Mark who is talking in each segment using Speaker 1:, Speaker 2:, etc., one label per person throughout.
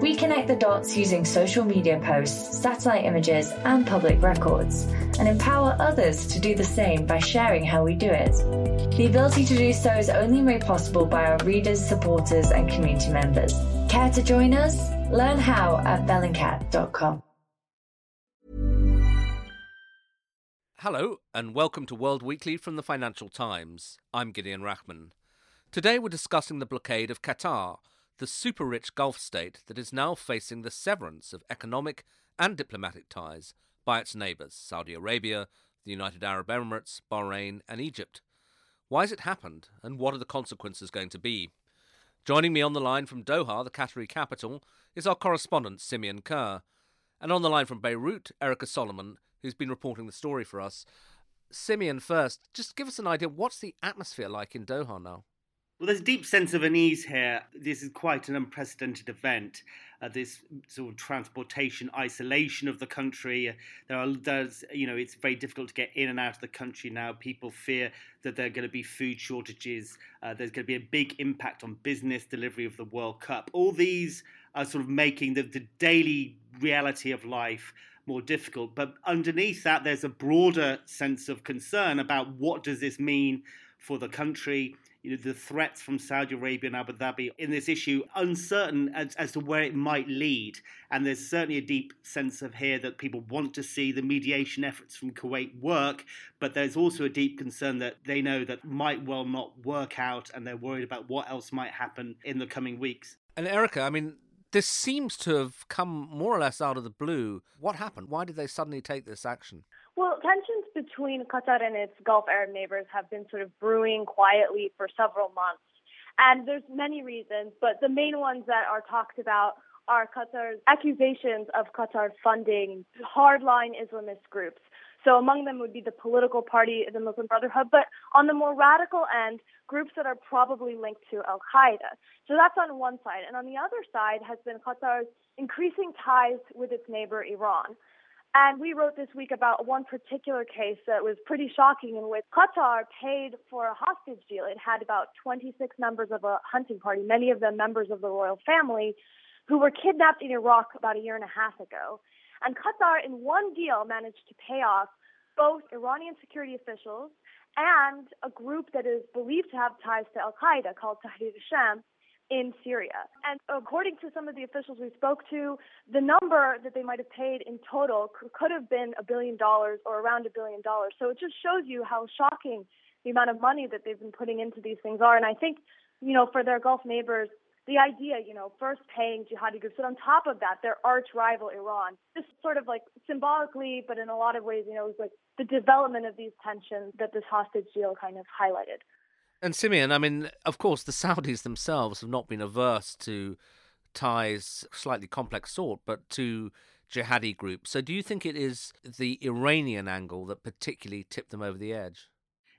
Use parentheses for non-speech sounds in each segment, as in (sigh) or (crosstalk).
Speaker 1: We connect the dots using social media posts, satellite images, and public records, and empower others to do the same by sharing how we do it. The ability to do so is only made possible by our readers, supporters, and community members. Care to join us? Learn how at bellingcat.com.
Speaker 2: Hello, and welcome to World Weekly from the Financial Times. I'm Gideon Rachman. Today we're discussing the blockade of Qatar, the super rich Gulf state that is now facing the severance of economic and diplomatic ties by its neighbours, Saudi Arabia, the United Arab Emirates, Bahrain, and Egypt. Why has it happened, and what are the consequences going to be? Joining me on the line from Doha, the Qatari capital, is our correspondent Simeon Kerr. And on the line from Beirut, Erika Solomon, who's been reporting the story for us. Simeon, first, just give us an idea what's the atmosphere like in Doha now?
Speaker 3: Well, there's a deep sense of unease here. This is quite an unprecedented event. Uh, this sort of transportation isolation of the country. There are, there's, you know, it's very difficult to get in and out of the country now. People fear that there are going to be food shortages. Uh, there's going to be a big impact on business delivery of the World Cup. All these are sort of making the, the daily reality of life more difficult. But underneath that, there's a broader sense of concern about what does this mean for the country you know, the threats from Saudi Arabia and Abu Dhabi in this issue uncertain as, as to where it might lead. And there's certainly a deep sense of here that people want to see the mediation efforts from Kuwait work, but there's also a deep concern that they know that might well not work out and they're worried about what else might happen in the coming weeks.
Speaker 2: And Erika, I mean, this seems to have come more or less out of the blue. What happened? Why did they suddenly take this action?
Speaker 4: Well, tensions between Qatar and its Gulf Arab neighbors have been sort of brewing quietly for several months. And there's many reasons, but the main ones that are talked about are Qatar's accusations of Qatar funding hardline Islamist groups. So among them would be the political party, the Muslim Brotherhood, but on the more radical end, groups that are probably linked to Al Qaeda. So that's on one side. And on the other side has been Qatar's increasing ties with its neighbor Iran. And we wrote this week about one particular case that was pretty shocking in which Qatar paid for a hostage deal. It had about 26 members of a hunting party, many of them members of the royal family, who were kidnapped in Iraq about a year and a half ago. And Qatar, in one deal, managed to pay off both Iranian security officials and a group that is believed to have ties to Al Qaeda called Tahrir al-Sham in Syria. And according to some of the officials we spoke to, the number that they might have paid in total could have been a billion dollars or around a billion dollars. So it just shows you how shocking the amount of money that they've been putting into these things are. And I think, you know, for their Gulf neighbors, the idea, you know, first paying jihadi groups, and on top of that, their arch rival Iran. This sort of like symbolically, but in a lot of ways, you know, it was like the development of these tensions that this hostage deal kind of highlighted.
Speaker 2: And Simeon, I mean, of course, the (laughs) Saudis themselves have not been averse to ties, slightly complex sort, but to jihadi groups. So do you think it is the Iranian angle that particularly tipped them over the edge?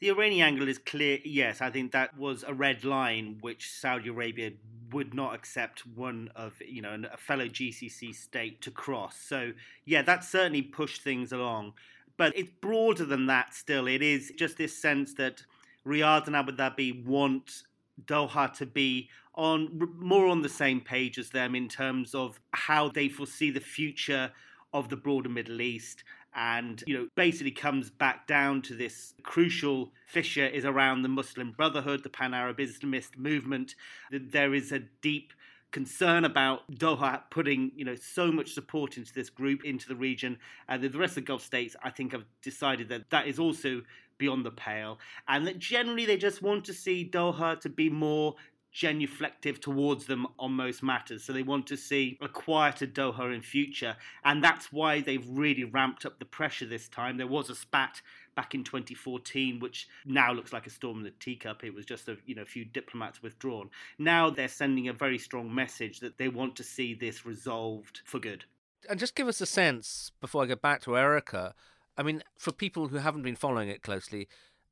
Speaker 3: The Iranian angle is clear. Yes, I think that was a red line which Saudi Arabia would not accept one of you know a fellow GCC state to cross. So yeah, that certainly pushed things along. But it's broader than that. Still, it is just this sense that Riyadh and Abu Dhabi want Doha to be on more on the same page as them in terms of how they foresee the future of the broader Middle East and you know basically comes back down to this crucial fissure is around the Muslim Brotherhood, the Pan-Arab Islamist movement. There is a deep concern about Doha putting you know so much support into this group into the region and the rest of the Gulf states I think have decided that that is also beyond the pale and that generally they just want to see Doha to be more genuflective towards them on most matters. So they want to see a quieter Doha in future. And that's why they've really ramped up the pressure this time. There was a spat back in 2014, which now looks like a storm in the teacup. It was just a you know a few diplomats withdrawn. Now they're sending a very strong message that they want to see this resolved for good.
Speaker 2: And just give us a sense before I get back to Erika. I mean, for people who haven't been following it closely,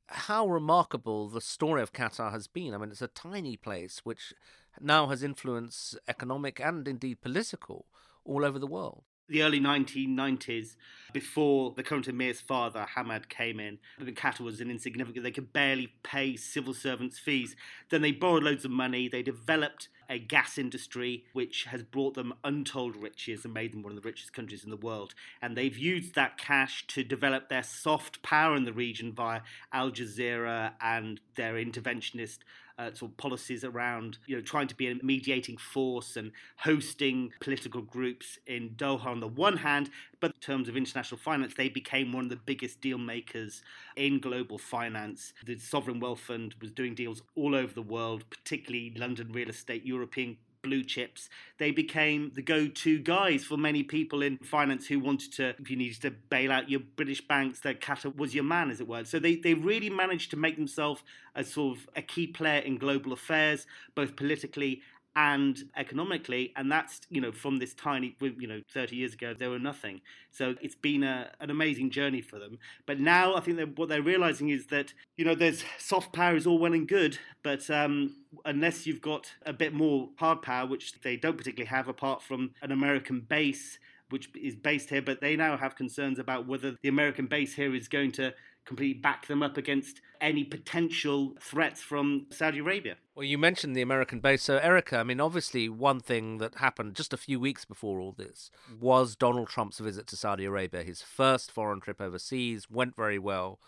Speaker 2: how remarkable the story of Qatar has been. I mean, it's a tiny place which now has influence economic and indeed political all over the world.
Speaker 3: The early 1990s, before the current emir's father, Hamad, came in, the Qatar was an insignificant, they could barely pay civil servants' fees. Then they borrowed loads of money, they developed a gas industry which has brought them untold riches and made them one of the richest countries in the world. And they've used that cash to develop their soft power in the region via Al Jazeera and their interventionist uh, sort of policies around you know trying to be a mediating force and hosting political groups in Doha on the one hand, but in terms of international finance, they became one of the biggest deal makers in global finance. The sovereign wealth fund was doing deals all over the world, particularly London real estate, European blue chips, they became the go to guys for many people in finance who wanted to, if you needed to bail out your British banks, that Qatar was your man, as it were. So they, they really managed to make themselves a sort of a key player in global affairs, both politically and economically and that's you know from this tiny you know 30 years ago they were nothing. So it's been a, an amazing journey for them. But now i think that what they're realizing is that you know there's soft power is all well and good but um, unless you've got a bit more hard power which they don't particularly have apart from an american base which is based here but they now have concerns about whether the american base here is going to completely back them up against any potential threats from Saudi Arabia.
Speaker 2: Well, you mentioned the American base. So, Erika, I mean, obviously, one thing that happened just a few weeks before all this was Donald Trump's visit to Saudi Arabia. His first foreign trip overseas went very well.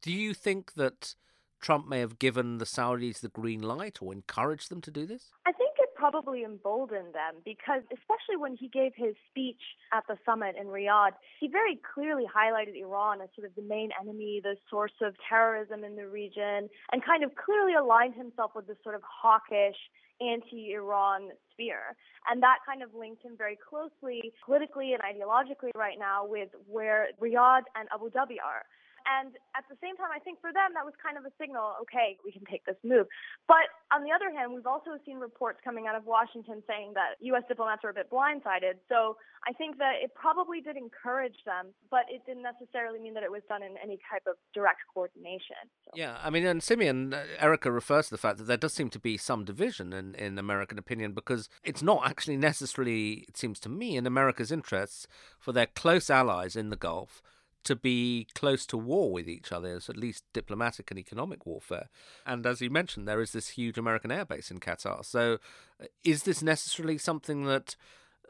Speaker 2: Do you think that Trump may have given the Saudis the green light or encouraged them to do this?
Speaker 4: I think probably emboldened them because, especially when he gave his speech at the summit in Riyadh, he very clearly highlighted Iran as sort of the main enemy, the source of terrorism in the region, and kind of clearly aligned himself with this sort of hawkish, anti Iran sphere. And that kind of linked him very closely politically and ideologically right now with where Riyadh and Abu Dhabi are. And at the same time, I think for them, that was kind of a signal okay, we can take this move. But on the other hand, we've also seen reports coming out of Washington saying that U.S. diplomats are a bit blindsided. So I think that it probably did encourage them, but it didn't necessarily mean that it was done in any type of direct coordination.
Speaker 2: So. Yeah, I mean, and Simeon, uh, Erika refers to the fact that there does seem to be some division in, in American opinion because it's not actually necessarily, it seems to me, in America's interests for their close allies in the Gulf to be close to war with each other, as at least diplomatic and economic warfare. And as you mentioned, there is this huge American airbase in Qatar. So, uh, is this necessarily something that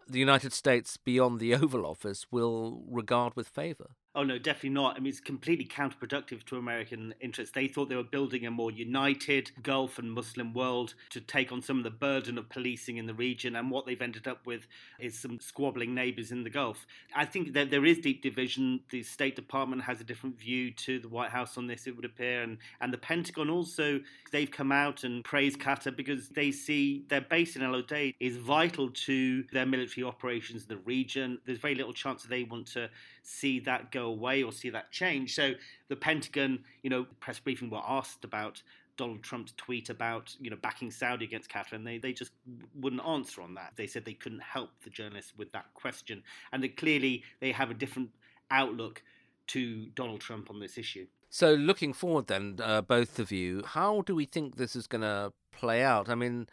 Speaker 2: the United States, beyond the (laughs) Oval Office, will regard with favour?
Speaker 3: Oh no, definitely not. I mean, it's completely counterproductive to American interests. They thought they were building a more united Gulf and Muslim world to take on some of the burden of policing in the region, and what they've ended up with is some squabbling neighbours in the Gulf. I think that there is deep division. The State Department has a different view to the White House on this, it would appear, and, and the Pentagon also. They've come out and praised Qatar because they see their base in Al Udeid is vital to their military operations in the region. There's very little chance that they want to see that go away or see that change. So the Pentagon, you know, press briefing were asked about Donald Trump's tweet about you know backing Saudi against Qatar, and they, they just wouldn't answer on that. They said they couldn't help the journalists with that question, and that clearly they have a different outlook to Donald Trump on this issue.
Speaker 2: So, looking forward, then, uh, both of you, how do we think this is going to play out? I mean,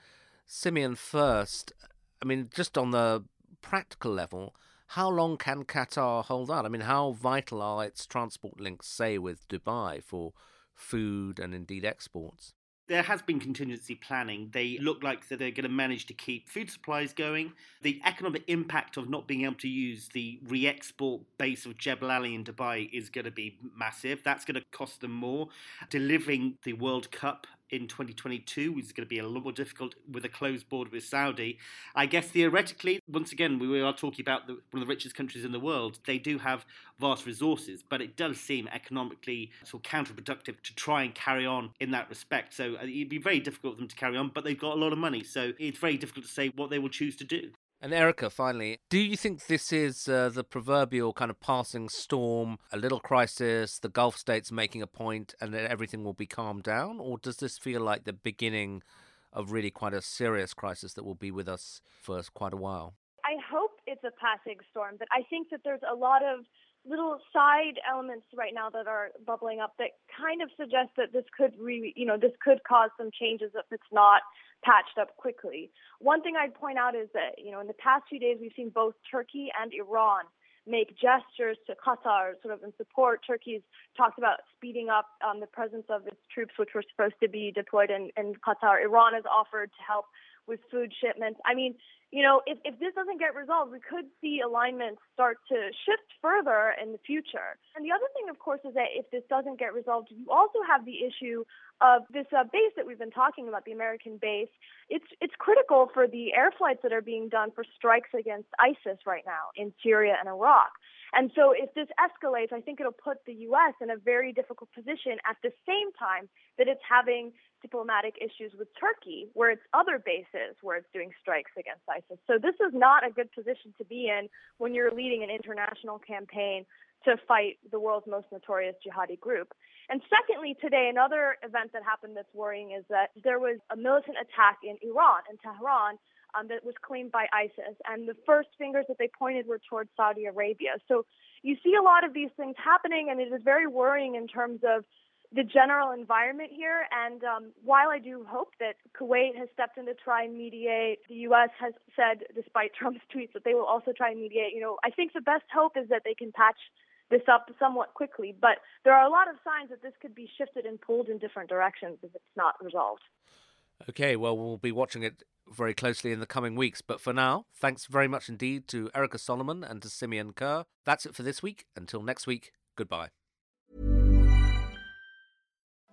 Speaker 2: Simeon first. I mean, just on the practical level, how long can Qatar hold out? I mean, how vital are its transport links, say, with Dubai for food and indeed exports?
Speaker 3: There has been contingency planning. They look like they're going to manage to keep food supplies going. The economic impact of not being able to use the re export base of Jebel Ali in Dubai is going to be massive. That's going to cost them more. Delivering the World Cup in 2022 is going to be a lot more difficult with a closed border with Saudi. I guess theoretically, once again, we are talking about the, one of the richest countries in the world. They do have vast resources, but it does seem economically sort of counterproductive to try and carry on in that respect. So uh, it'd be very difficult for them to carry on, but they've got a lot of money, so it's very difficult to say what they will choose to do.
Speaker 2: And Erika, finally, do you think this is uh, the proverbial kind of passing storm, a little crisis, the Gulf states making a point, and then everything will be calmed down? Or does this feel like the beginning of really quite a serious crisis that will be with us for quite a while?
Speaker 4: I hope it's a passing storm, but I think that there's a lot of little side elements right now that are bubbling up that kind of suggest that this could re, you know, this could cause some changes if it's not patched up quickly. One thing I'd point out is that, you know, in the past few days, we've seen both Turkey and Iran make gestures to Qatar, sort of in support. Turkey's talked about speeding up um, the presence of its troops, which were supposed to be deployed in, in Qatar. Iran has offered to help with food shipments. I mean, you know, if, if this doesn't get resolved, we could see alignments start to shift further in the future. And the other thing, of course, is that if this doesn't get resolved, you also have the issue of this uh, base that we've been talking about, the American base. It's it's critical for the air flights that are being done for strikes against ISIS right now in Syria and Iraq. And so if this escalates, I think it'll put the U.S. in a very difficult position at the same time that it's having diplomatic issues with Turkey, where it's other bases where it's doing strikes against ISIS. So this is not a good position to be in when you're leading an international campaign to fight the world's most notorious jihadi group. And secondly, today, another event that happened that's worrying is that there was a militant attack in Iran, in Tehran, um, that was claimed by ISIS. And the first fingers that they pointed were towards Saudi Arabia. So you see a lot of these things happening, and it is very worrying in terms of the general environment here. And um, while I do hope that Kuwait has stepped in to try and mediate, the U.S. has said, despite Trump's (laughs) tweets, that they will also try and mediate. You know, I think the best hope is that they can patch this up somewhat quickly. But there are a lot of signs that this could be shifted and pulled in different directions if it's not resolved.
Speaker 2: Okay, well, we'll be watching it very closely in the coming weeks. But for now, thanks very much indeed to Erika Solomon and to Simeon Kerr. That's it for this week. Until next week, goodbye.